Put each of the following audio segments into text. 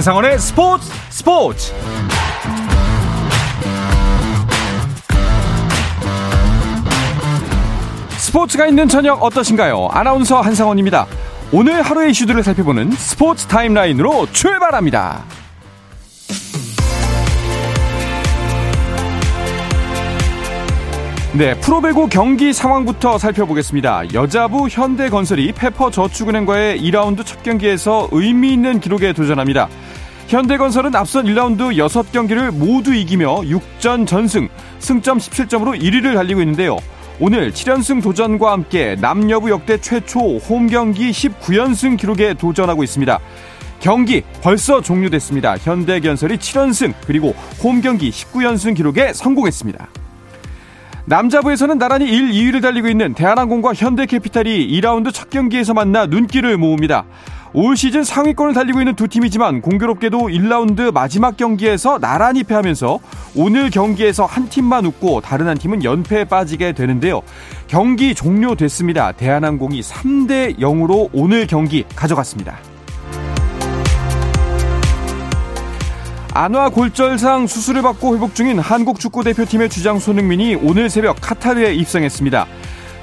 한상원의 스포츠 스포츠 스포츠가 있는 저녁 어떠신가요? 아나운서 한상원입니다. 오늘 하루의 이슈들을 살펴보는 스포츠 타임라인으로 출발합니다. 네, 프로배구 경기 상황부터 살펴보겠습니다. 여자부 현대건설이 페퍼저축은행과의 2라운드 첫 경기에서 의미 있는 기록에 도전합니다. 현대건설은 앞선 1라운드 6경기를 모두 이기며 6전 전승, 승점 17점으로 1위를 달리고 있는데요. 오늘 7연승 도전과 함께 남녀부 역대 최초 홈경기 19연승 기록에 도전하고 있습니다. 경기 벌써 종료됐습니다. 현대건설이 7연승 그리고 홈경기 19연승 기록에 성공했습니다. 남자부에서는 나란히 1, 2위를 달리고 있는 대한항공과 현대캐피탈이 2라운드 첫 경기에서 만나 눈길을 모읍니다. 올 시즌 상위권을 달리고 있는 두 팀이지만 공교롭게도 1라운드 마지막 경기에서 나란히 패하면서 오늘 경기에서 한 팀만 웃고 다른 한 팀은 연패에 빠지게 되는데요. 경기 종료됐습니다. 대한항공이 3대 0으로 오늘 경기 가져갔습니다. 안화 골절상 수술을 받고 회복 중인 한국 축구 대표팀의 주장 손흥민이 오늘 새벽 카타르에 입성했습니다.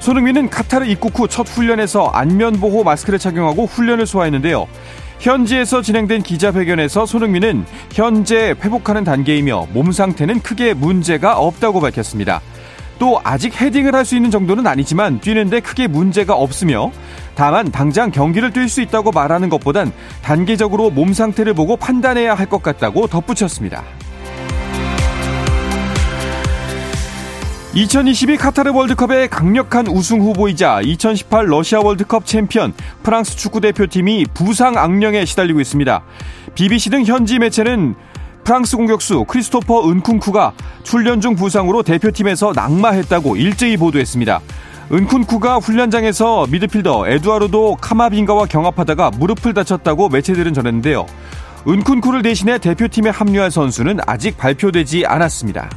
손흥민은 카타르 입국 후 첫 훈련에서 안면 보호 마스크를 착용하고 훈련을 소화했는데요. 현지에서 진행된 기자회견에서 손흥민은 현재 회복하는 단계이며 몸 상태는 크게 문제가 없다고 밝혔습니다. 또 아직 헤딩을 할 수 있는 정도는 아니지만 뛰는데 크게 문제가 없으며 다만 당장 경기를 뛸 수 있다고 말하는 것보단 단계적으로 몸 상태를 보고 판단해야 할 것 같다고 덧붙였습니다. 2022 카타르 월드컵의 강력한 우승 후보이자 2018 러시아 월드컵 챔피언 프랑스 축구 대표팀이 부상 악령에 시달리고 있습니다. BBC 등 현지 매체는 프랑스 공격수 크리스토퍼 은쿤쿠가 훈련 중 부상으로 대표팀에서 낙마했다고 일제히 보도했습니다. 은쿤쿠가 훈련장에서 미드필더 에두아르도 카마빈가와 경합하다가 무릎을 다쳤다고 매체들은 전했는데요. 은쿤쿠를 대신해 대표팀에 합류할 선수는 아직 발표되지 않았습니다.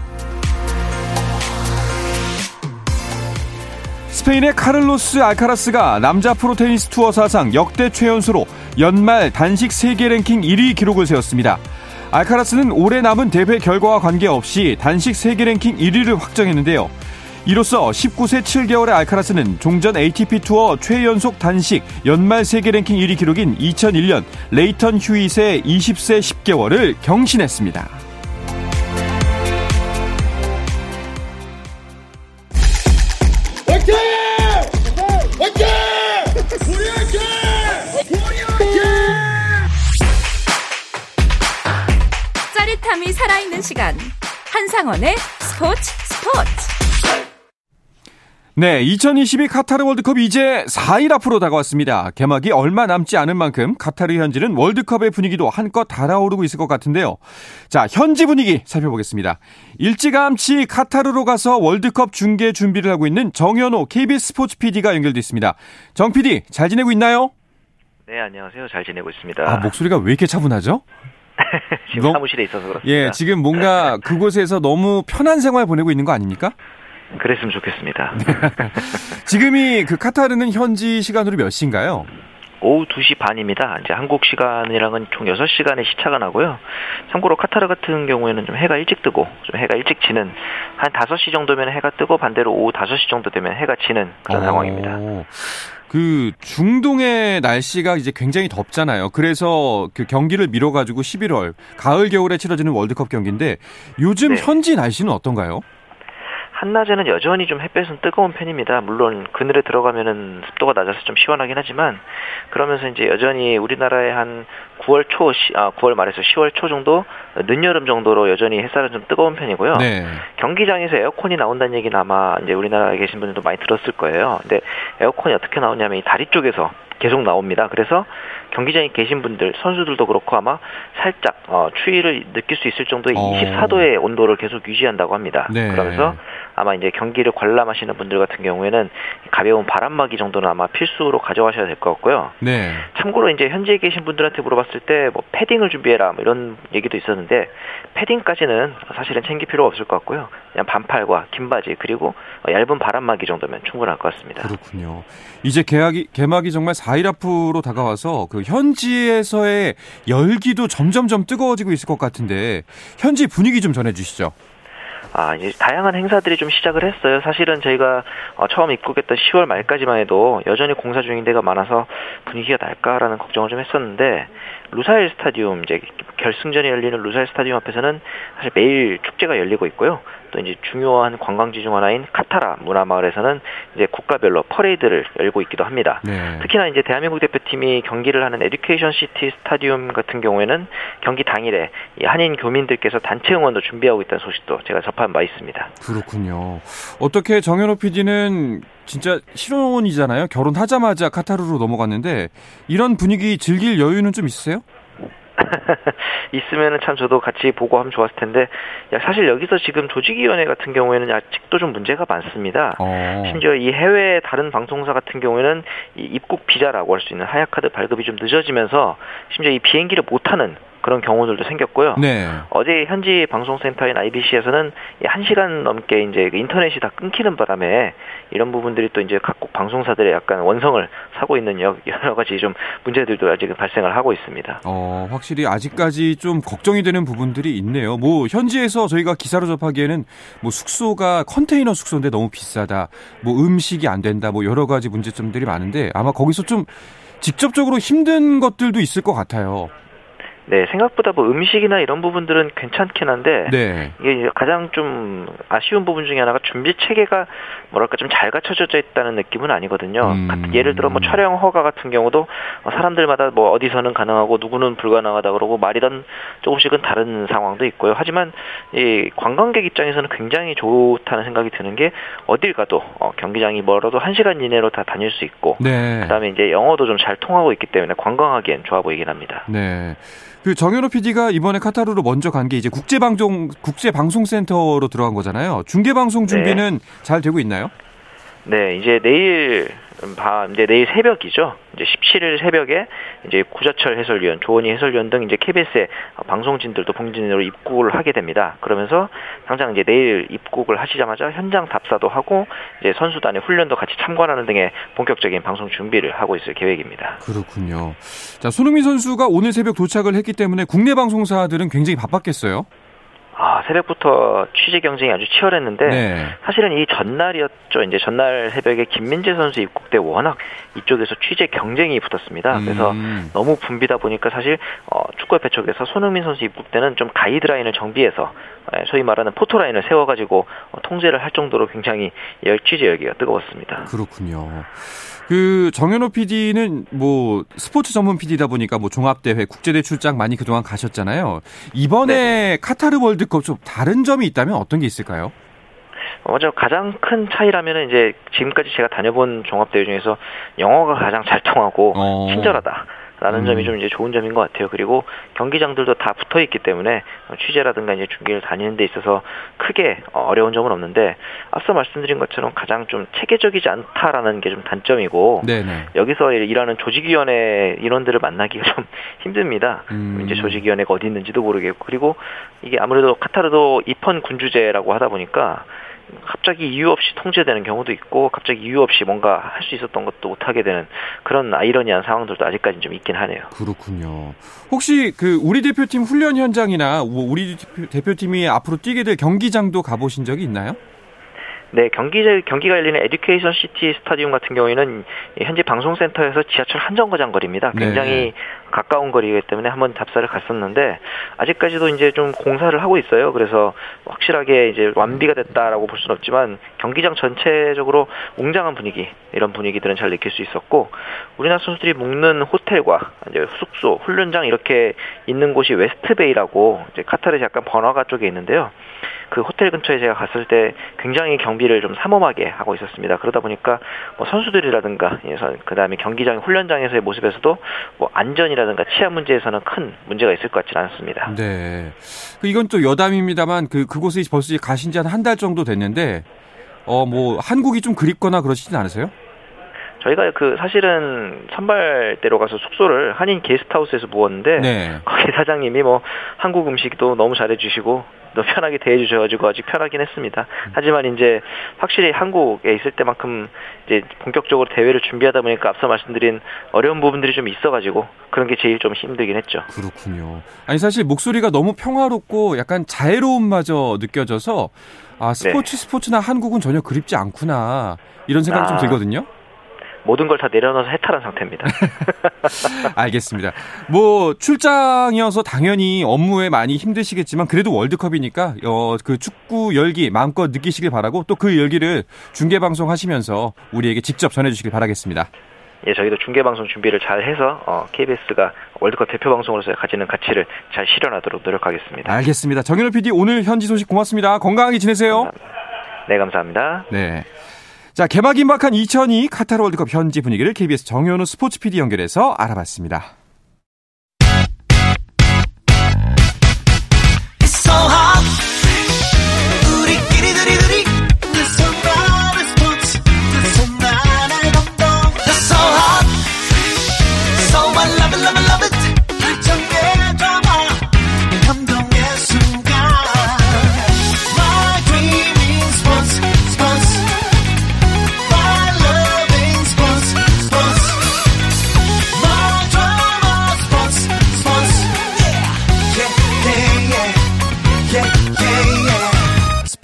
스페인의 카를로스 알카라스가 남자 프로테니스 투어 사상 역대 최연소로 연말 단식 세계 랭킹 1위 기록을 세웠습니다. 알카라스는 올해 남은 대회 결과와 관계없이 단식 세계 랭킹 1위를 확정했는데요. 이로써 19세 7개월의 알카라스는 종전 ATP 투어 최연소 단식 연말 세계 랭킹 1위 기록인 2001년 레이턴 휴잇의 20세 10개월을 경신했습니다. 살아있는 시간 한상원의 스포츠 스포츠 네, 2022 카타르 월드컵 이제 4일 앞으로 다가왔습니다. 개막이 얼마 남지 않은 만큼 카타르 현지는 월드컵의 분위기도 한껏 달아오르고 있을 것 같은데요. 자, 현지 분위기 살펴보겠습니다. 일찌감치 카타르로 가서 월드컵 중계 준비를 하고 있는 정현호 KBS 스포츠 PD가 연결돼 있습니다. 정 PD, 잘 지내고 있나요? 네, 안녕하세요. 잘 지내고 있습니다. 아, 목소리가 왜 이렇게 차분하죠? 지금 너, 사무실에 있어서 그렇습니다. 예, 지금 뭔가 그곳에서 너무 편한 생활 보내고 있는 거 아닙니까? 그랬으면 좋겠습니다. 지금이 그 카타르는 현지 시간으로 몇 시인가요? 오후 2시 반입니다. 이제 한국 시간이랑은 총 6시간의 시차가 나고요. 참고로 카타르 같은 경우에는 좀 해가 일찍 뜨고 좀 해가 일찍 지는 한 5시 정도면 해가 뜨고 반대로 오후 5시 정도 되면 해가 지는 그런 오. 상황입니다. 그 중동의 날씨가 이제 굉장히 덥잖아요. 그래서 그 경기를 미뤄 가지고 11월 가을 겨울에 치러지는 월드컵 경기인데 요즘 네. 현지 날씨는 어떤가요? 한낮에는 여전히 좀 햇볕은 뜨거운 편입니다. 물론 그늘에 들어가면은 습도가 낮아서 좀 시원하긴 하지만 그러면서 이제 여전히 우리나라의 한 9월 초, 아 9월 말에서 10월 초 정도 늦여름 정도로 여전히 햇살은 좀 뜨거운 편이고요. 네. 경기장에서 에어컨이 나온다는 얘기는 아마 이제 우리나라에 계신 분들도 많이 들었을 거예요. 근데 에어컨이 어떻게 나오냐면 이 다리 쪽에서 계속 나옵니다. 그래서 경기장에 계신 분들 선수들도 그렇고 아마 살짝 어, 추위를 느낄 수 있을 정도의 어. 24도의 온도를 계속 유지한다고 합니다. 네. 그러면서 아마 이제 경기를 관람하시는 분들 같은 경우에는 가벼운 바람막이 정도는 아마 필수로 가져가셔야 될 것 같고요. 네. 참고로 이제 현지에 계신 분들한테 물어봤을 때 뭐 패딩을 준비해라 뭐 이런 얘기도 있었는데 패딩까지는 사실은 챙길 필요 없을 것 같고요. 그냥 반팔과 긴 바지 그리고 얇은 바람막이 정도면 충분할 것 같습니다. 그렇군요. 이제 개막이 개막이 정말 4일 앞으로 다가와서 그 현지에서의 열기도 점점점 뜨거워지고 있을 것 같은데 현지 분위기 좀 전해 주시죠. 아, 이제 다양한 행사들이 좀 시작을 했어요. 사실은 저희가 어, 처음 입국했던 10월 말까지만 해도 여전히 공사 중인 데가 많아서 분위기가 날까라는 걱정을 좀 했었는데 루사일 스타디움 이제 결승전이 열리는 루사일 스타디움 앞에서는 사실 매일 축제가 열리고 있고요. 또 이제 중요한 관광지 중 하나인 카타라 문화마을에서는 이제 국가별로 퍼레이드를 열고 있기도 합니다. 네. 특히나 이제 대한민국 대표팀이 경기를 하는 에듀케이션 시티 스타디움 같은 경우에는 경기 당일에 한인 교민들께서 단체 응원도 준비하고 있다는 소식도 제가 접한 바 있습니다. 그렇군요. 어떻게 정현호 PD는 진짜 신혼이잖아요. 결혼하자마자 카타르로 넘어갔는데 이런 분위기 즐길 여유는 좀 있으세요? 있으면은 참 저도 같이 보고 하면 좋았을 텐데 사실 여기서 지금 조직위원회 같은 경우에는 아직도 좀 문제가 많습니다. 어. 심지어 이 해외 다른 방송사 같은 경우에는 이 입국 비자라고 할 수 있는 하야카드 발급이 좀 늦어지면서 심지어 이 비행기를 못 타는 그런 경우들도 생겼고요. 네. 어제 현지 방송센터인 IBC에서는 1시간 넘게 이제 그 인터넷이 다 끊기는 바람에 이런 부분들이 또 이제 각국 방송사들의 약간 원성을 사고 있는 여러 가지 좀 문제들도 아직 발생을 하고 있습니다. 어, 확실히 아직까지 좀 걱정이 되는 부분들이 있네요. 뭐 현지에서 저희가 기사로 접하기에는 뭐 숙소가 컨테이너 숙소인데 너무 비싸다. 뭐 음식이 안 된다. 뭐 여러 가지 문제점들이 많은데 아마 거기서 좀 직접적으로 힘든 것들도 있을 것 같아요. 네, 생각보다 뭐 음식이나 이런 부분들은 괜찮긴 한데 네. 이게 가장 좀 아쉬운 부분 중에 하나가 준비 체계가 뭐랄까 좀 잘 갖춰져 있다는 느낌은 아니거든요. 음. 예를 들어 뭐 촬영 허가 같은 경우도 사람들마다 뭐 어디서는 가능하고 누구는 불가능하다 그러고 말이던 조금씩은 다른 상황도 있고요. 하지만 이 관광객 입장에서는 굉장히 좋다는 생각이 드는 게 어딜 가도 어, 경기장이 멀어도 한 시간 이내로 다 다닐 수 있고 네. 그다음에 이제 영어도 좀 잘 통하고 있기 때문에 관광하기엔 좋아 보이긴 합니다. 네. 그 정현호 PD가 이번에 카타르로 먼저 간 게 이제 국제방송 국제방송센터로 들어간 거잖아요. 중계방송 준비는 네. 잘 되고 있나요? 네, 이제 내일 밤 이제 내일 새벽이죠. 이제 17일 새벽에 이제 구자철 해설위원, 조원희 해설위원 등 이제 KBS의 방송진들도 봉진으로 입국을 하게 됩니다. 그러면서 당장 이제 내일 입국을 하시자마자 현장 답사도 하고 이제 선수단의 훈련도 같이 참관하는 등의 본격적인 방송 준비를 하고 있을 계획입니다. 그렇군요. 자, 손흥민 선수가 오늘 새벽 도착을 했기 때문에 국내 방송사들은 굉장히 바빴겠어요. 아, 새벽부터 취재 경쟁이 아주 치열했는데 네. 사실은 이 전날이었죠. 이제 전날 새벽에 김민재 선수 입국 때 워낙 이쪽에서 취재 경쟁이 붙었습니다. 그래서 음. 너무 붐비다 보니까 사실 어, 축구협회 쪽에서 손흥민 선수 입국 때는 좀 가이드라인을 정비해서 예, 소위 말하는 포토라인을 세워가지고 어, 통제를 할 정도로 굉장히 열 취재 열기가 뜨거웠습니다. 그렇군요. 그 정현호 PD는 뭐 스포츠 전문 PD다 보니까 뭐 종합 대회, 국제대 출장 많이 그동안 가셨잖아요. 이번에 네. 카타르 월드 컵좀 다른 점이 있다면 어떤 게 있을까요? 먼저 가장 큰 차이라면 이제 지금까지 제가 다녀본 종합대회 중에서 영어가 가장 잘 통하고 어. 친절하다. 라는 음. 점이 좀 이제 좋은 점인 것 같아요. 그리고 경기장들도 다 붙어 있기 때문에 취재라든가 이제 중계를 다니는 데 있어서 크게 어려운 점은 없는데 앞서 말씀드린 것처럼 가장 좀 체계적이지 않다라는 게 좀 단점이고 네네. 여기서 일하는 조직위원회 인원들을 만나기가 좀 힘듭니다. 음. 이제 조직위원회가 어디 있는지도 모르겠고 그리고 이게 아무래도 카타르도 입헌 군주제라고 하다 보니까 갑자기 이유 없이 통제되는 경우도 있고 갑자기 이유 없이 뭔가 할 수 있었던 것도 못하게 되는 그런 아이러니한 상황들도 아직까지 좀 있긴 하네요. 그렇군요. 혹시 그 우리 대표팀 훈련 현장이나 우리 대표팀이 앞으로 뛰게 될 경기장도 가보신 적이 있나요? 네, 경기 경기가 열리는 에듀케이션 시티 스타디움 같은 경우에는 현재 방송센터에서 지하철 한 정거장 거리입니다. 굉장히 네. 가까운 거리이기 때문에 한번 답사를 갔었는데 아직까지도 이제 좀 공사를 하고 있어요. 그래서 확실하게 이제 완비가 됐다라고 볼 수는 없지만 경기장 전체적으로 웅장한 분위기 이런 분위기들은 잘 느낄 수 있었고 우리나라 선수들이 묵는 호텔과 이제 숙소, 훈련장 이렇게 있는 곳이 웨스트베이라고 이제 카타르 약간 번화가 쪽에 있는데요. 그 호텔 근처에 제가 갔을 때 굉장히 경비를 좀 삼엄하게 하고 있었습니다. 그러다 보니까 뭐 선수들이라든가 그다음에 경기장 훈련장에서의 모습에서도 뭐 안전이라 든가 치안 문제에서는 큰 문제가 있을 것 같지는 않습니다. 네. 그 이건 또 여담입니다만 그 그곳에 벌써 가신 지 한 한 달 정도 됐는데 어 뭐 한국이 좀 그립거나 그러시진 않으세요? 저희가 그 사실은 선발대로 가서 숙소를 한인 게스트하우스에서 묵었는데 네. 거기 사장님이 뭐 한국 음식도 너무 잘해주시고 또 편하게 대해주셔가지고 아직 편하긴 했습니다. 하지만 이제 확실히 한국에 있을 때만큼 이제 본격적으로 대회를 준비하다 보니까 앞서 말씀드린 어려운 부분들이 좀 있어가지고 그런 게 제일 좀 힘들긴 했죠. 그렇군요. 아니 사실 목소리가 너무 평화롭고 약간 자애로움마저 느껴져서 아 스포츠 네. 스포츠나 한국은 전혀 그립지 않구나 이런 생각이 좀 아. 들거든요. 모든 걸 다 내려놔서 해탈한 상태입니다. 알겠습니다. 뭐 출장이어서 당연히 업무에 많이 힘드시겠지만 그래도 월드컵이니까 어, 그 축구 열기 마음껏 느끼시길 바라고 또 그 열기를 중계 방송 하시면서 우리에게 직접 전해주시길 바라겠습니다. 예, 저희도 중계 방송 준비를 잘 해서 어, KBS가 월드컵 대표 방송으로서 가지는 가치를 잘 실현하도록 노력하겠습니다. 알겠습니다. 정현우 PD 오늘 현지 소식 고맙습니다. 건강하게 지내세요. 네, 감사합니다. 네. 자, 개막 임박한 2002 카타르 월드컵 현지 분위기를 KBS 정현우 스포츠 PD 연결해서 알아봤습니다.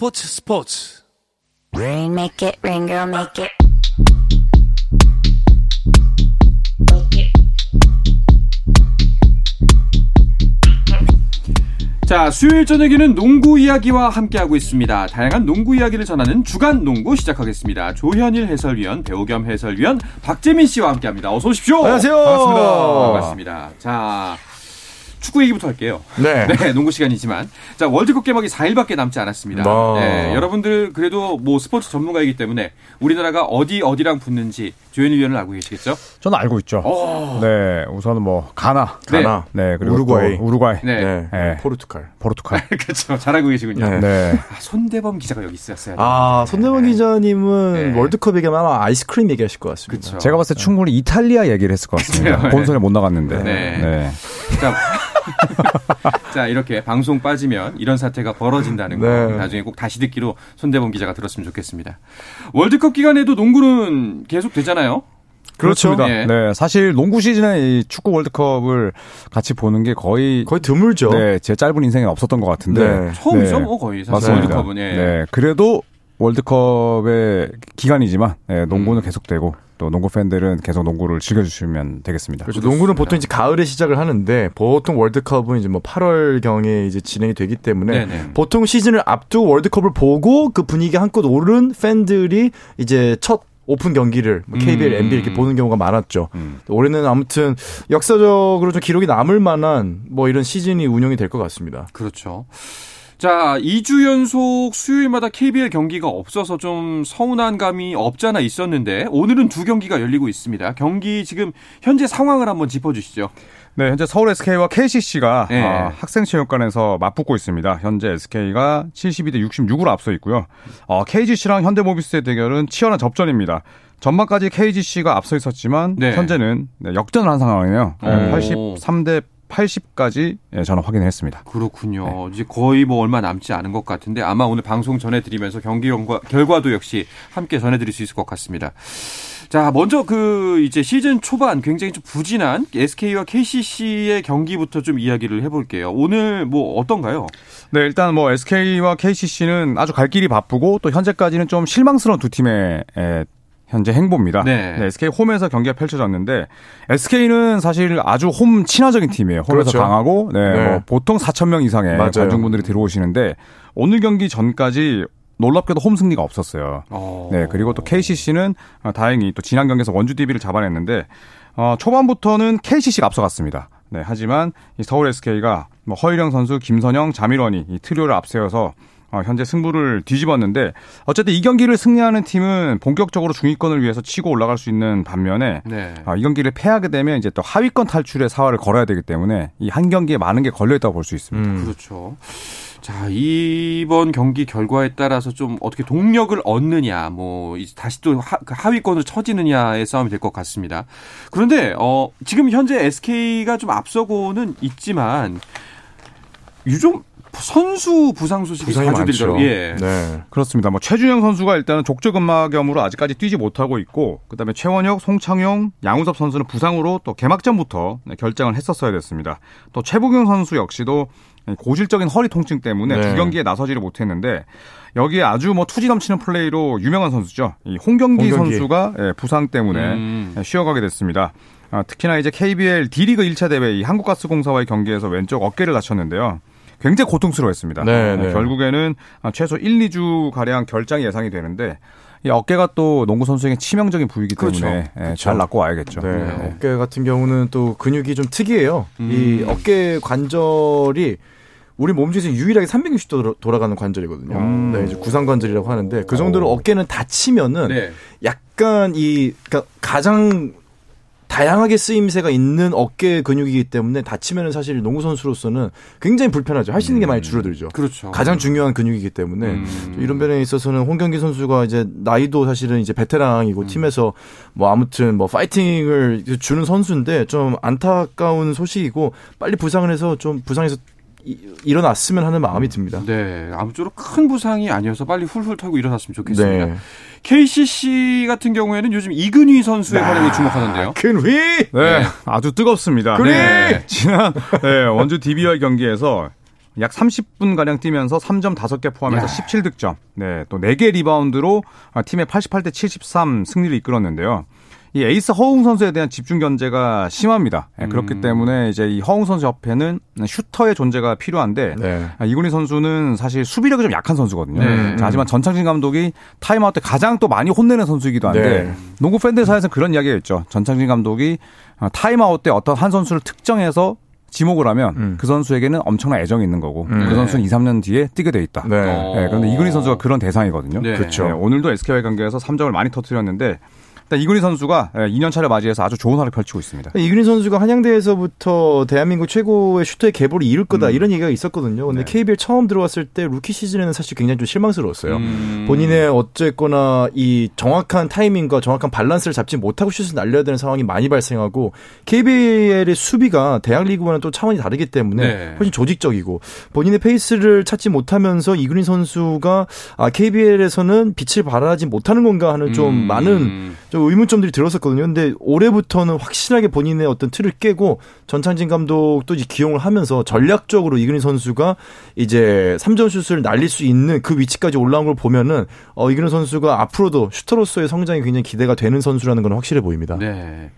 스포츠 스포츠 Rain, make it rain, girl, make it. 자, 수요일 저녁에는 농구 이야기와 함께하고 있습니다. 다양한 농구 이야기를 전하는 주간 농구 시작하겠습니다. 조현일 해설위원, 배우 겸 해설위원 박재민 씨와 함께합니다. 어서 오십시오. 안녕하세요. 반갑습니다. 반갑습니다. 자, 축구 얘기부터 할게요. 네. 네, 농구 시간이지만. 자, 월드컵 개막이 4일밖에 남지 않았습니다. 뭐. 네, 여러분들 그래도 뭐 스포츠 전문가이기 때문에 우리나라가 어디 어디랑 붙는지 조현일 위원을 알고 계시겠죠? 저는 알고 있죠. 어. 네, 우선은 뭐 가나, 네. 가나, 네 그리고 우루과이. 또 우루과이, 네. 네. 네. 포르투갈. 포르투갈. 그렇죠. 잘 알고 계시군요. 네. 네, 아, 손대범 기자가 여기 있었어야 돼요. 아, 손대문 기자님은 네. 월드컵 얘기하면 아마 아이스크림 얘기하실 것 같습니다. 그쵸. 제가 봤을 때 충분히 이탈리아 얘기를 했을 것 같습니다. 네. 본선에 못 나갔는데. 네. 네. 자, 자, 이렇게 방송 빠지면 이런 사태가 벌어진다는 거 네. 나중에 꼭 다시 듣기로 손대범 기자가 들었으면 좋겠습니다. 월드컵 기간에도 농구는 계속 되잖아요. 그렇습니다. 예. 네, 사실 농구 시즌에 이 축구 월드컵을 같이 보는 게 거의 거의 드물죠. 네, 제 짧은 인생에 없었던 것 같은데. 네. 처음이죠, 네. 뭐 거의 사실 맞습니다. 월드컵은 예. 네, 그래도 월드컵의 기간이지만 네, 농구는 계속되고 또 농구 팬들은 계속 농구를 즐겨주시면 되겠습니다. 그렇죠. 농구는 보통 이제 가을에 시작을 하는데 보통 월드컵은 이제 뭐 8월 경에 이제 진행이 되기 때문에 네네. 보통 시즌을 앞두고 월드컵을 보고 그 분위기 한껏 오른 팬들이 이제 첫 오픈 경기를 뭐 KBL, 음. NBA 이렇게 보는 경우가 많았죠. 음. 올해는 아무튼 역사적으로 좀 기록이 남을 만한 뭐 이런 시즌이 운영이 될 것 같습니다. 그렇죠. 자, 2주 연속 수요일마다 KBL 경기가 없어서 좀 서운한 감이 없잖아 있었는데 오늘은 두 경기가 열리고 있습니다. 경기 지금 현재 상황을 한번 짚어 주시죠. 네, 현재 서울 SK와 KCC가 네. 어, 학생체육관에서 맞붙고 있습니다. 현재 SK가 72대 66으로 앞서 있고요. 어, KGC랑 현대모비스의 대결은 치열한 접전입니다. 전반까지 KGC가 앞서 있었지만 네. 현재는 네, 역전을 한 상황이네요. 네, 오. 83대 80까지 예, 저는 확인을 했습니다. 그렇군요. 이제 거의 뭐 얼마 남지 않은 것 같은데 아마 오늘 방송 전해드리면서 경기 결과, 결과도 역시 함께 전해드릴 수 있을 것 같습니다. 자, 먼저 그 이제 시즌 초반 굉장히 좀 부진한 SK와 KCC의 경기부터 좀 이야기를 해볼게요. 오늘 뭐 어떤가요? 네, 일단 뭐 SK와 KCC는 아주 갈 길이 바쁘고 또 현재까지는 좀 실망스러운 두 팀의 에, 현재 행보입니다. 네. SK 홈에서 경기가 펼쳐졌는데 SK는 사실 아주 홈 친화적인 팀이에요. 홈에서 그렇죠. 강하고 네, 네. 뭐 보통 4천 명 이상의 맞아요. 관중분들이 들어오시는데 오늘 경기 전까지 놀랍게도 홈 승리가 없었어요. 어. 네, 그리고 또 KCC는 다행히 또 지난 경기에서 원주 DB를 잡아냈는데 어, 초반부터는 KCC가 앞서갔습니다. 네, 하지만 이 서울 SK가 뭐 허일영 선수, 김선영, 자밀원이 이 트리오를 앞세워서 어, 현재 승부를 뒤집었는데 어쨌든 이 경기를 승리하는 팀은 본격적으로 중위권을 위해서 치고 올라갈 수 있는 반면에 네. 아, 이 경기를 패하게 되면 이제 또 하위권 탈출의 사활을 걸어야 되기 때문에 이 한 경기에 많은 게 걸려 있다고 볼 수 있습니다. 음. 그렇죠. 자, 이번 경기 결과에 따라서 좀 어떻게 동력을 얻느냐, 뭐, 이제 다시 또 하, 그 하위권으로 처지느냐의 싸움이 될 것 같습니다. 그런데, 어, 지금 현재 SK가 좀 앞서고는 있지만, 유좀 선수 부상 소식이 부상이 자주 많죠. 들더라고요. 예. 네. 그렇습니다. 뭐 최준영 선수가 일단은 족저근막염으로 아직까지 뛰지 못하고 있고 그다음에 최원혁, 송창용, 양우섭 선수는 부상으로 또 개막전부터 네, 결정을 했었어야 됐습니다. 또 최부경 선수 역시도 고질적인 허리 통증 때문에 네. 두 경기에 나서지를 못했는데 여기에 아주 뭐 투지 넘치는 플레이로 유명한 선수죠. 이 홍경기, 홍경기. 선수가 예, 부상 때문에 음. 예, 쉬어가게 됐습니다. 아, 특히나 이제 KBL D리그 1차 대회 이 한국가스공사와의 경기에서 왼쪽 어깨를 다쳤는데요. 굉장히 고통스러워했습니다. 네, 어, 네. 결국에는 아, 최소 1, 2주 가량 결장이 예상이 되는데 이 어깨가 또 농구 선수에게 치명적인 부위이기 때문에 그렇죠. 예, 그렇죠. 잘 낫고 와야겠죠. 네. 네. 어깨 같은 경우는 또 근육이 좀 특이해요. 음. 이 어깨 관절이 우리 몸 중에서 유일하게 360도 돌아- 돌아가는 관절이거든요. 음. 네, 이제 구상 관절이라고 하는데 그 정도로 어깨는 다치면은 네. 약간 이 그러니까 가장 다양하게 쓰임새가 있는 어깨 근육이기 때문에 다치면은 사실 농구 선수로서는 굉장히 불편하죠. 할 수 있는 게 많이 줄어들죠. 그렇죠. 가장 중요한 근육이기 때문에 음. 이런 면에 있어서는 홍경기 선수가 이제 나이도 사실은 이제 베테랑이고 팀에서 뭐 아무튼 뭐 파이팅을 주는 선수인데 좀 안타까운 소식이고 빨리 부상을 해서 좀 부상에서 이- 일어났으면 하는 마음이 듭니다. 네, 아무쪼록 큰 부상이 아니어서 빨리 훌훌 털고 일어났으면 좋겠습니다. 네. KCC 같은 경우에는 요즘 이근휘 선수의 활약이 주목하는데요. 큰 휘! 네, 아주 뜨겁습니다. 그래! 네, 지난 네, 원주 DB와의 경기에서 약 30분 가량 뛰면서 3점 5개 포함해서 야. 17득점. 네, 또 4개 리바운드로 아, 팀의 88대 73 승리를 이끌었는데요. 이 에이스 허웅 선수에 대한 집중 견제가 심합니다. 네, 그렇기 음. 때문에 이제 이 허웅 선수 옆에는 슈터의 존재가 필요한데 네. 아, 이근휘 선수는 사실 수비력이 좀 약한 선수거든요. 네. 자, 하지만 전창진 감독이 타임아웃 때 가장 또 많이 혼내는 선수이기도 한데 네. 농구 팬들 사이에서는 그런 이야기가 있죠. 전창진 감독이 아, 타임아웃 때 어떤 한 선수를 특정해서 지목을 하면 음. 그 선수에게는 엄청난 애정이 있는 거고 음. 그 선수는 2, 3년 뒤에 뛰게 돼 있다. 네. 어. 네, 그런데 이근휘 선수가 그런 대상이거든요. 네. 그쵸. 네, 오늘도 SK와의 경기에서 3점을 많이 터뜨렸는데 일단 이근휘 선수가 2년 차를 맞이해서 아주 좋은 활약을 펼치고 있습니다. 이근휘 선수가 한양대에서부터 대한민국 최고의 슈터의 계보를 이룰 거다 음. 이런 얘기가 있었거든요. 근데 네. KBL 처음 들어왔을 때 루키 시즌에는 사실 굉장히 좀 실망스러웠어요. 음. 본인의 어쨌거나 이 정확한 타이밍과 정확한 밸런스를 잡지 못하고 슛을 날려야 되는 상황이 많이 발생하고 KBL의 수비가 대학 리그와는 또 차원이 다르기 때문에 네. 훨씬 조직적이고 본인의 페이스를 찾지 못하면서 이근휘 선수가 아 KBL에서는 빛을 발하지 못하는 건가 하는 좀 음. 많은 좀 의문점들이 들었었거든요. 근데 올해부터는 확실하게 본인의 어떤 틀을 깨고 전창진 감독도 이제 기용을 하면서 전략적으로 이근희 선수가 이제 3점 슛을 날릴 수 있는 그 위치까지 올라온 걸 보면은 어 이근희 선수가 앞으로도 슈터로서의 성장이 굉장히 기대가 되는 선수라는 건 확실해 보입니다. 네.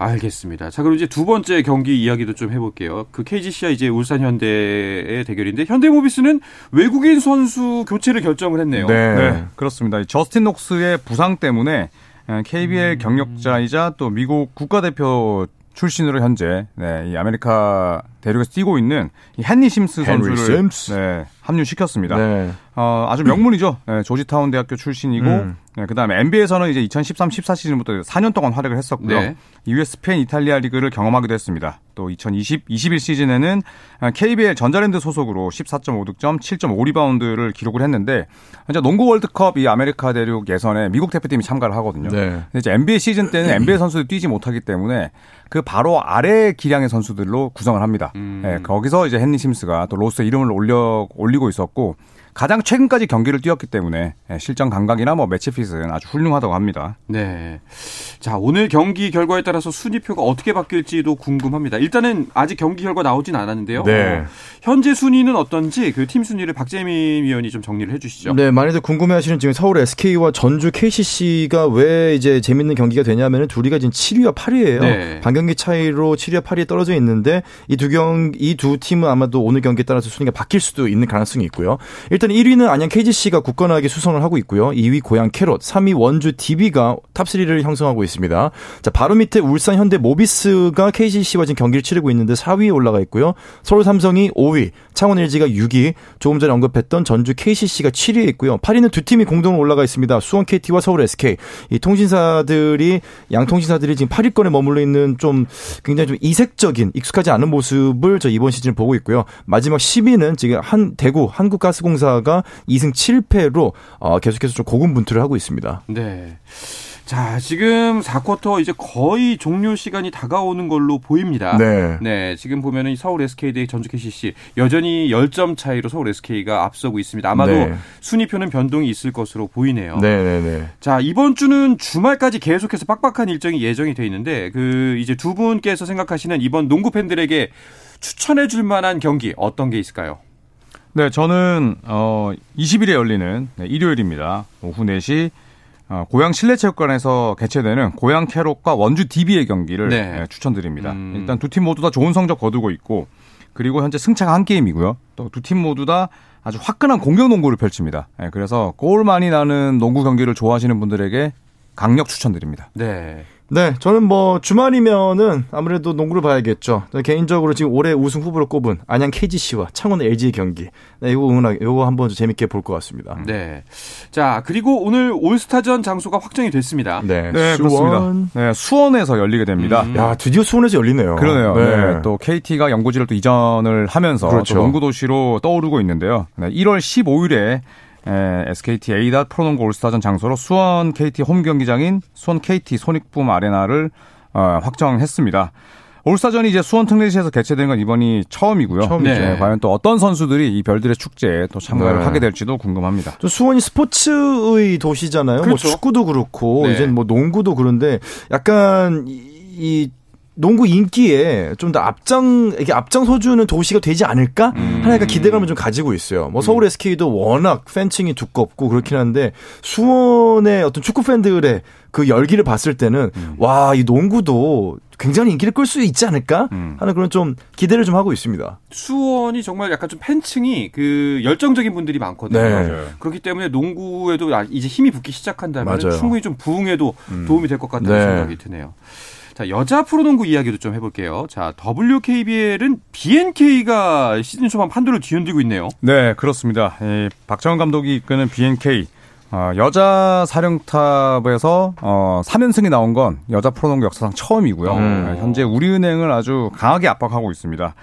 알겠습니다. 자, 그럼 이제 두 번째 경기 이야기도 좀 해볼게요. 그 KGC와 이제 울산 현대의 대결인데 현대모비스는 외국인 선수 교체를 결정을 했네요. 네, 그렇습니다. 이 저스틴 녹스의 부상 때문에 음. KBL 경력자이자 또 미국 국가대표 출신으로 현재 네, 이 아메리카 대륙에서 뛰고 있는 이 헨리 심스 선수를 심스. 네, 합류시켰습니다. 네. 어, 아주 명문이죠. 네, 조지타운 대학교 출신이고 음. 네, 그다음에 NBA에서는 이제 2013-14 시즌부터 4년 동안 활약을 했었고요. 네. 이후에 스페인, 이탈리아 리그를 경험하기도 했습니다. 또 2020-21 시즌에는 KBL 전자랜드 소속으로 14.5득점, 7.5리바운드를 기록을 했는데 이제 농구 월드컵 이 아메리카 대륙 예선에 미국 대표팀이 참가를 하거든요. 네. 근데 이제 NBA 시즌 때는 NBA 선수들이 뛰지 못하기 때문에 그 바로 아래 기량의 선수들로 구성을 합니다. 음. 예, 거기서 이제 헨리 심스가 또 로스터에 이름을 올려 올리고 있었고 가장 최근까지 경기를 뛰었기 때문에 예, 실전 감각이나 뭐 match fit은 아주 훌륭하다고 합니다. 네. 자, 오늘 경기 결과에 따라서 순위표가 어떻게 바뀔지도 궁금합니다. 일단은 아직 경기 결과 나오진 않았는데요. 네. 어, 현재 순위는 어떤지 그 팀 순위를 박재민 위원이 좀 정리를 해 주시죠. 네, 많이들 궁금해 하시는 지금 서울 SK와 전주 KCC가 왜 이제 재밌는 경기가 되냐면은 둘이가 지금 7위와 8위예요. 네. 반경기 차이로 7위와 8위에 떨어져 있는데 이 두 경이 두 팀은 아마도 오늘 경기에 따라서 순위가 바뀔 수도 있는 가능성이 있고요. 일단 현재는 1위는 안양 KGC가 굳건하게 수성을 하고 있고요. 2위 고양 캐롯, 3위 원주 DB가 top 3를 형성하고 있습니다. 자, 바로 밑에 울산 현대 모비스가 KGC와 지금 경기를 치르고 있는데 4위에 올라가 있고요. 서울 삼성이 5위, 창원 LG가 6위, 조금 전에 언급했던 전주 KCC가 7위에 있고요. 8위는 두 팀이 공동으로 올라가 있습니다. 수원 KT와 서울 SK. 이 통신사들이 양 통신사들이 지금 8위권에 머물러 있는 좀 굉장히 좀 이색적인 익숙하지 않은 모습을 저 이번 시즌 보고 있고요. 마지막 10위는 지금 한 대구 한국가스공사 가 2승 7패로 어, 계속해서 좀 고군분투를 하고 있습니다. 네. 자, 지금 4쿼터 이제 거의 종료 시간이 다가오는 걸로 보입니다. 네. 네, 지금 보면은 서울 SK 대 전주 KCC 여전히 10점 차이로 서울 SK가 앞서고 있습니다. 아마도 네. 순위표는 변동이 있을 것으로 보이네요. 네, 네, 네. 자, 이번 주는 주말까지 계속해서 빡빡한 일정이 예정이 돼 있는데 그 이제 두 분께서 생각하시는 이번 농구 팬들에게 추천해 줄 만한 경기 어떤 게 있을까요? 네, 저는 어 20일에 열리는 네, 일요일입니다. 오후 4시 어, 고양 실내체육관에서 개최되는 고양 캐롯과 원주 DB의 경기를 네. 네, 추천드립니다. 음. 일단 두 팀 모두 다 좋은 성적 거두고 있고 그리고 현재 승차가 한 게임이고요. 또 두 팀 모두 다 아주 화끈한 공격 농구를 펼칩니다. 네, 그래서 골 많이 나는 농구 경기를 좋아하시는 분들에게 강력 추천드립니다. 네. 네, 저는 뭐 주말이면은 아무래도 농구를 봐야겠죠. 개인적으로 지금 올해 우승 후보로 꼽은 안양 KGC와 창원 LG의 경기. 네, 이거 응원하, 이거 한번 좀 재밌게 볼 것 같습니다. 네. 자, 그리고 오늘 올스타전 장소가 확정이 됐습니다. 네, 네, 수원. 그렇습니다. 네, 수원에서 열리게 됩니다. 음. 야, 드디어 수원에서 열리네요. 그러네요. 네. 네. 또 KT가 연고지를 또 이전을 하면서 그렇죠. 또 농구 도시로 떠오르고 있는데요. 네, 1월 15일에 SKT A 프로농구 올스타전 장소로 수원 KT 홈 경기장인 수원 KT 손익붐 아레나를 어, 확정했습니다. 올스타전이 이제 수원 특례시에서 개최된 건 이번이 처음이고요. 처음이죠. 네, 과연 또 어떤 선수들이 이 별들의 축제에 또 참가를 네. 하게 될지도 궁금합니다. 또 수원이 스포츠의 도시잖아요. 뭐 그렇죠. 축구도 그렇고 네. 이제 뭐 농구도 그런데 약간 이, 이 농구 인기에 좀 더 앞장 이렇게 앞장서 주는 도시가 되지 않을까 음. 하나 약간 기대감을 좀 가지고 있어요. 뭐 서울 SK도 워낙 팬층이 두껍고 그렇긴 한데 수원의 어떤 축구 팬들의 그 열기를 봤을 때는 음. 와이 농구도 굉장히 인기를 끌 수 있지 않을까 음. 하는 그런 좀 기대를 좀 하고 있습니다. 수원이 정말 약간 좀 팬층이 그 열정적인 분들이 많거든요. 네. 그렇기 때문에 농구에도 아, 이제 힘이 붙기 시작한다면 맞아요. 충분히 좀 부흥에도 도움이 될 것 같다는 네. 생각이 드네요. 자, 여자 프로농구 이야기도 좀 해볼게요. 자, WKBL은 BNK가 시즌 초반 판도를 뒤흔들고 있네요. 네, 그렇습니다. 이 박정은 감독이 이끄는 BNK 어, 여자 사령탑에서 어, 3연승이 나온 건 여자 프로농구 역사상 처음이고요. 음. 네, 현재 우리은행을 아주 강하게 압박하고 있습니다.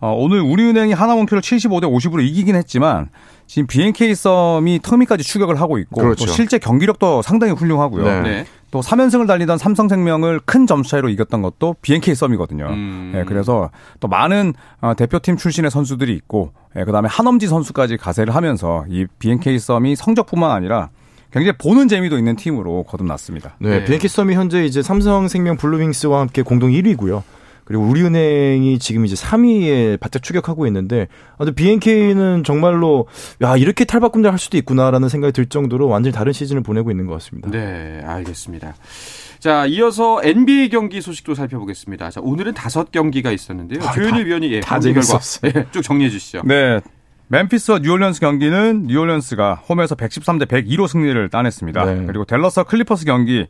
어, 오늘 우리은행이 하나원큐를 75대 50으로 이기긴 했지만 지금 BNK 썸이 터미까지 추격을 하고 있고 그렇죠. 또 실제 경기력도 상당히 훌륭하고요. 네. 네. 또 3연승을 달리던 삼성생명을 큰 점수 차이로 이겼던 것도 BNK 썸이거든요. 음. 예, 그래서 또 많은 어, 대표팀 출신의 선수들이 있고, 예, 그다음에 한엄지 선수까지 가세를 하면서 이 BNK 썸이 성적뿐만 아니라 굉장히 보는 재미도 있는 팀으로 거듭났습니다. 네, 네. 비엔키 썸이 현재 이제 삼성생명 블루윙스와 함께 공동 1위고요. 그리고 우리은행이 지금 이제 3위에 바짝 추격하고 있는데, 아, 근데 BNK는 정말로, 야, 이렇게 탈바꿈을 할 수도 있구나라는 생각이 들 정도로 완전히 다른 시즌을 보내고 있는 것 같습니다. 네, 알겠습니다. 자, 이어서 NBA 경기 소식도 살펴보겠습니다. 자, 오늘은 다섯 경기가 있었는데요. 조현일 위원이 예, 다 경기 결과. 예, 쭉 정리해 주시죠. 네. 멤피스와 뉴올리언스 경기는 뉴올리언스가 홈에서 113대 102로 승리를 따냈습니다. 네. 그리고 댈러스와 클리퍼스 경기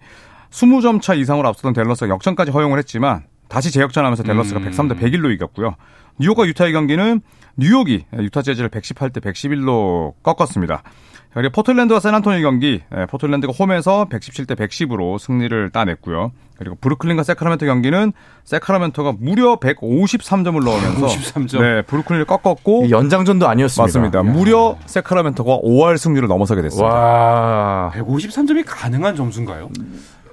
20점 차 이상으로 앞서던 댈러스가 역전까지 허용을 했지만 다시 재역전하면서 댈러스가 음. 103대 101로 이겼고요. 뉴욕과 유타의 경기는 뉴욕이 유타 재즈를 118대 111로 꺾었습니다. 그리고 포틀랜드와 샌안토니오 경기 예, 포틀랜드가 홈에서 117대 110으로 승리를 따냈고요. 그리고 브루클린과 새크라멘토 경기는 새크라멘토가 무려 153점을 넣으면서 153점. 네, 브루클린을 꺾었고 이 연장전도 아니었습니다. 맞습니다. 무려 새크라멘토가 5할 승률을 넘어서게 됐습니다. 와. 153점이 가능한 점수인가요?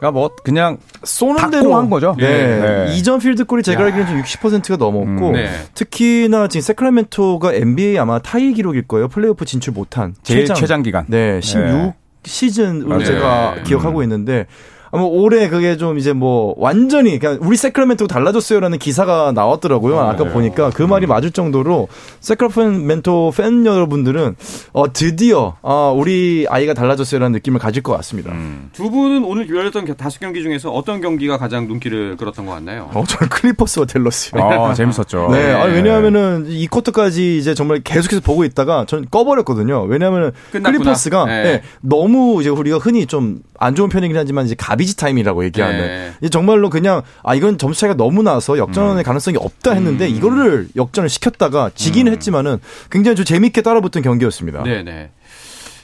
그러니까 뭐 그냥 쏘는 다 대로 골인한 거죠. 네. 네. 이전 필드골이 제가 야. 알기로는 좀 60%가 넘었고 음, 네. 특히나 지금 새크라멘토가 NBA 아마 타이 기록일 거예요. 플레이오프 진출 못한 제일 최장 기간. 네, 16 시즌으로. 제가 네. 기억하고 있는데 아마 올해 그게 좀 이제 뭐 완전히 그냥 우리 새크라멘토 달라졌어요라는 기사가 나왔더라고요. 아 까 보니까 그 말이 맞을 정도로 새크라멘토 팬 여러분들은 어 드디어 어 우리 아이가 달라졌어요라는 느낌을 가질 것 같습니다. 두 분은 오늘 열렸던 겨- 다섯 경기 중에서 어떤 경기가 가장 눈길을 끌었던 것 같나요? 어 저는 클리퍼스와 댈러스요. 아, 재밌었죠. 네, 아니, 왜냐하면은 이 쿼터까지 이제 정말 계속해서 보고 있다가 전 꺼버렸거든요. 왜냐하면 끝났구나. 클리퍼스가 네. 네, 너무 이제 우리가 흔히 좀 안 좋은 표현이긴 하지만 이제 garbage time이라고 얘기하는 네. 이제 정말로 그냥 아 이건 점수 차이가 너무 나서 역전의 가능성이 없다 했는데 이거를 역전을 시켰다가 지기는 했지만은 굉장히 좀 재밌게 따라붙은 경기였습니다. 네네.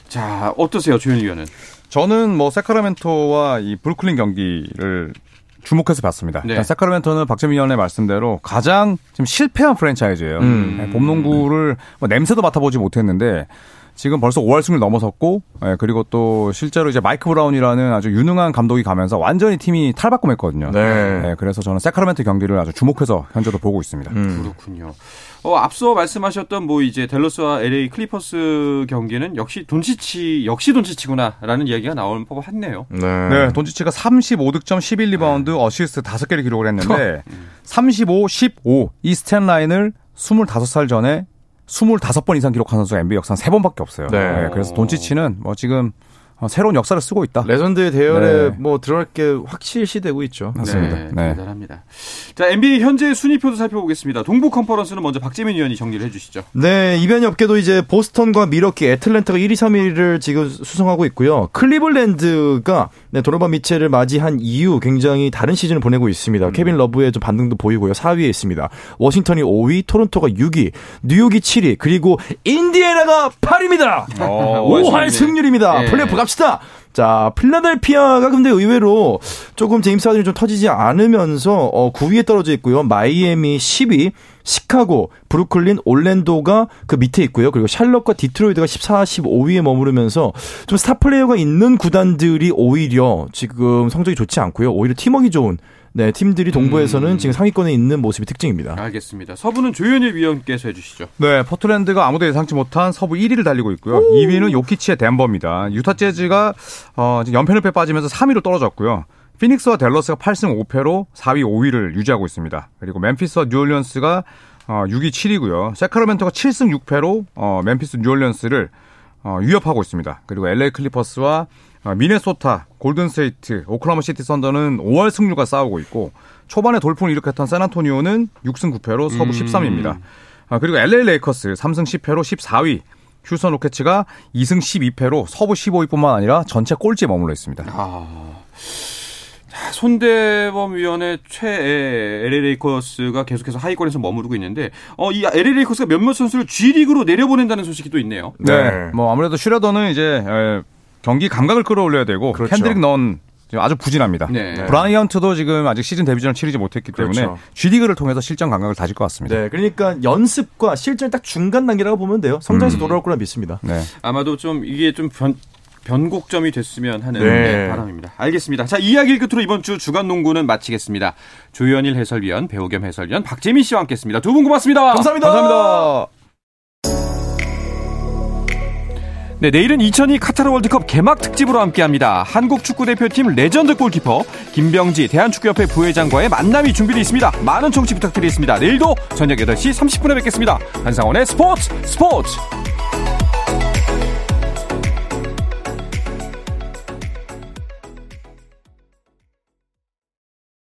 자, 어떠세요, 조현일 위원은? 저는 뭐 새크라멘토와 이 브루클린 경기를 주목해서 봤습니다. 네. 일단 새크라멘토는 박재민 위원의 말씀대로 가장 지금 실패한 프랜차이즈예요. 음. 네, 봄농구를 뭐 냄새도 맡아보지 못했는데 지금 벌써 5할 승을 넘어섰고 예, 그리고 또 실제로 이제 마이크 브라운이라는 아주 유능한 감독이 가면서 완전히 팀이 탈바꿈했거든요. 네. 예, 그래서 저는 새크라멘토 경기를 아주 주목해서 현재도 보고 있습니다. 음. 그렇군요. 어, 앞서 말씀하셨던 뭐 이제 댈러스와 LA 클리퍼스 경기는 역시 돈치치, 역시 돈치치구나라는 이야기가 나올 법했네요. 네. 네, 돈치치가 35득점, 11리바운드, 어시스트 5개를 기록을 했는데 35, 15 이 stat line을 25살 전에 25번 이상 기록한 선수가 NBA 역사는 3번밖에 없어요. 네. 네, 그래서 돈치치는 뭐 지금 어, 새로운 역사를 쓰고 있다. 레전드의 대열에 네. 뭐 들어갈 게 확실시 되고 있죠. 맞습니다. 네, 네. 대단합니다. 자, NBA 현재 순위표도 살펴보겠습니다. 동부 컨퍼런스는 먼저 박재민 위원이 정리를 해주시죠. 네, 이변이 없게도 이제 보스턴과 밀워키, 애틀랜타가 1위, 3위를 지금 수성하고 있고요. 클리블랜드가 네, 도노반 미첼을 맞이한 이후 굉장히 다른 시즌을 보내고 있습니다. 케빈 러브의 좀 반등도 보이고요. 4위에 있습니다. 워싱턴이 5위, 토론토가 6위, 뉴욕이 7위, 그리고 인디애나가 8위입니다. 어, 5할 승률입니다. 예. 플레이오프 갑시다. 자, 필라델피아가 근데 의외로 조금 제임스 하든이 좀 터지지 않으면서 어, 9위에 떨어져 있고요. 마이애미 10위, 시카고, 브루클린, 올랜도가 그 밑에 있고요. 그리고 샬럿과 디트로이트가 14, 15위에 머무르면서 좀 스타 플레이어가 있는 구단들이 오히려 지금 성적이 좋지 않고요. 오히려 팀워크 좋은 네, 팀들이 동부에서는 지금 상위권에 있는 모습이 특징입니다. 알겠습니다. 서부는 조현일 위원께서 해주시죠. 네, 포틀랜드가 아무도 예상치 못한 서부 1위를 달리고 있고요. 2위는 요키치의 덴버입니다. 유타 재즈가 어, 지금 연패를 빼 빠지면서 3위로 떨어졌고요. 피닉스와 댈러스가 8승 5패로 4위, 5위를 유지하고 있습니다. 그리고 멤피스와 뉴올리언스가 어, 6위, 7위고요. 새크라멘토가 7승 6패로 어, 멤피스 뉴올리언스를 어, 위협하고 있습니다. 그리고 LA 클리퍼스와 어, 미네소타, 골든스테이트, 오클라호마 시티 선더는 5할 승률과 싸우고 있고 초반에 돌풍을 일으켰던 샌안토니오는 6승 9패로 서부 13위입니다. 아, 그리고 LA 레이커스 3승 10패로 14위. 휴스턴 로켓츠가 2승 12패로 서부 15위뿐만 아니라 전체 꼴찌에 머물러 있습니다. 자, 손대범 위원의 최애 LA 레이커스가 계속해서 하위권에서 머무르고 있는데, 어, 이 LA 레이커스가 몇몇 선수를 G리그로 내려보낸다는 소식이 또 있네요. 네. 뭐 아무래도 슈레더는 이제 에, 경기 감각을 끌어올려야 되고 그렇죠. 켄드릭 넌 지금 아주 부진합니다. 네. 브라이언트도 지금 아직 시즌 데뷔전을 치르지 못했기 때문에 그렇죠. G리그를 통해서 실전 감각을 다질 것 같습니다. 네, 그러니까 연습과 실전 딱 중간 단계라고 보면 돼요. 성장해서 돌아올 거라 믿습니다. 네. 아마도 좀 이게 좀 변, 변곡점이 됐으면 하는 네. 네, 바람입니다. 알겠습니다. 자, 이야기를 끝으로 이번 주 주간 농구는 마치겠습니다. 조현일 해설위원, 배우 겸 해설위원 박재민 씨와 함께했습니다. 두 분 고맙습니다. 감사합니다. 감사합니다. 네, 내일은 2002 카타르 월드컵 개막 특집으로 함께합니다. 한국 축구 대표팀 레전드 골키퍼 김병지 대한축구협회 부회장과의 만남이 준비되어 있습니다. 많은 청취 부탁드리겠습니다. 내일도 저녁 8시 30분에 뵙겠습니다. 한상원의 스포츠 스포츠.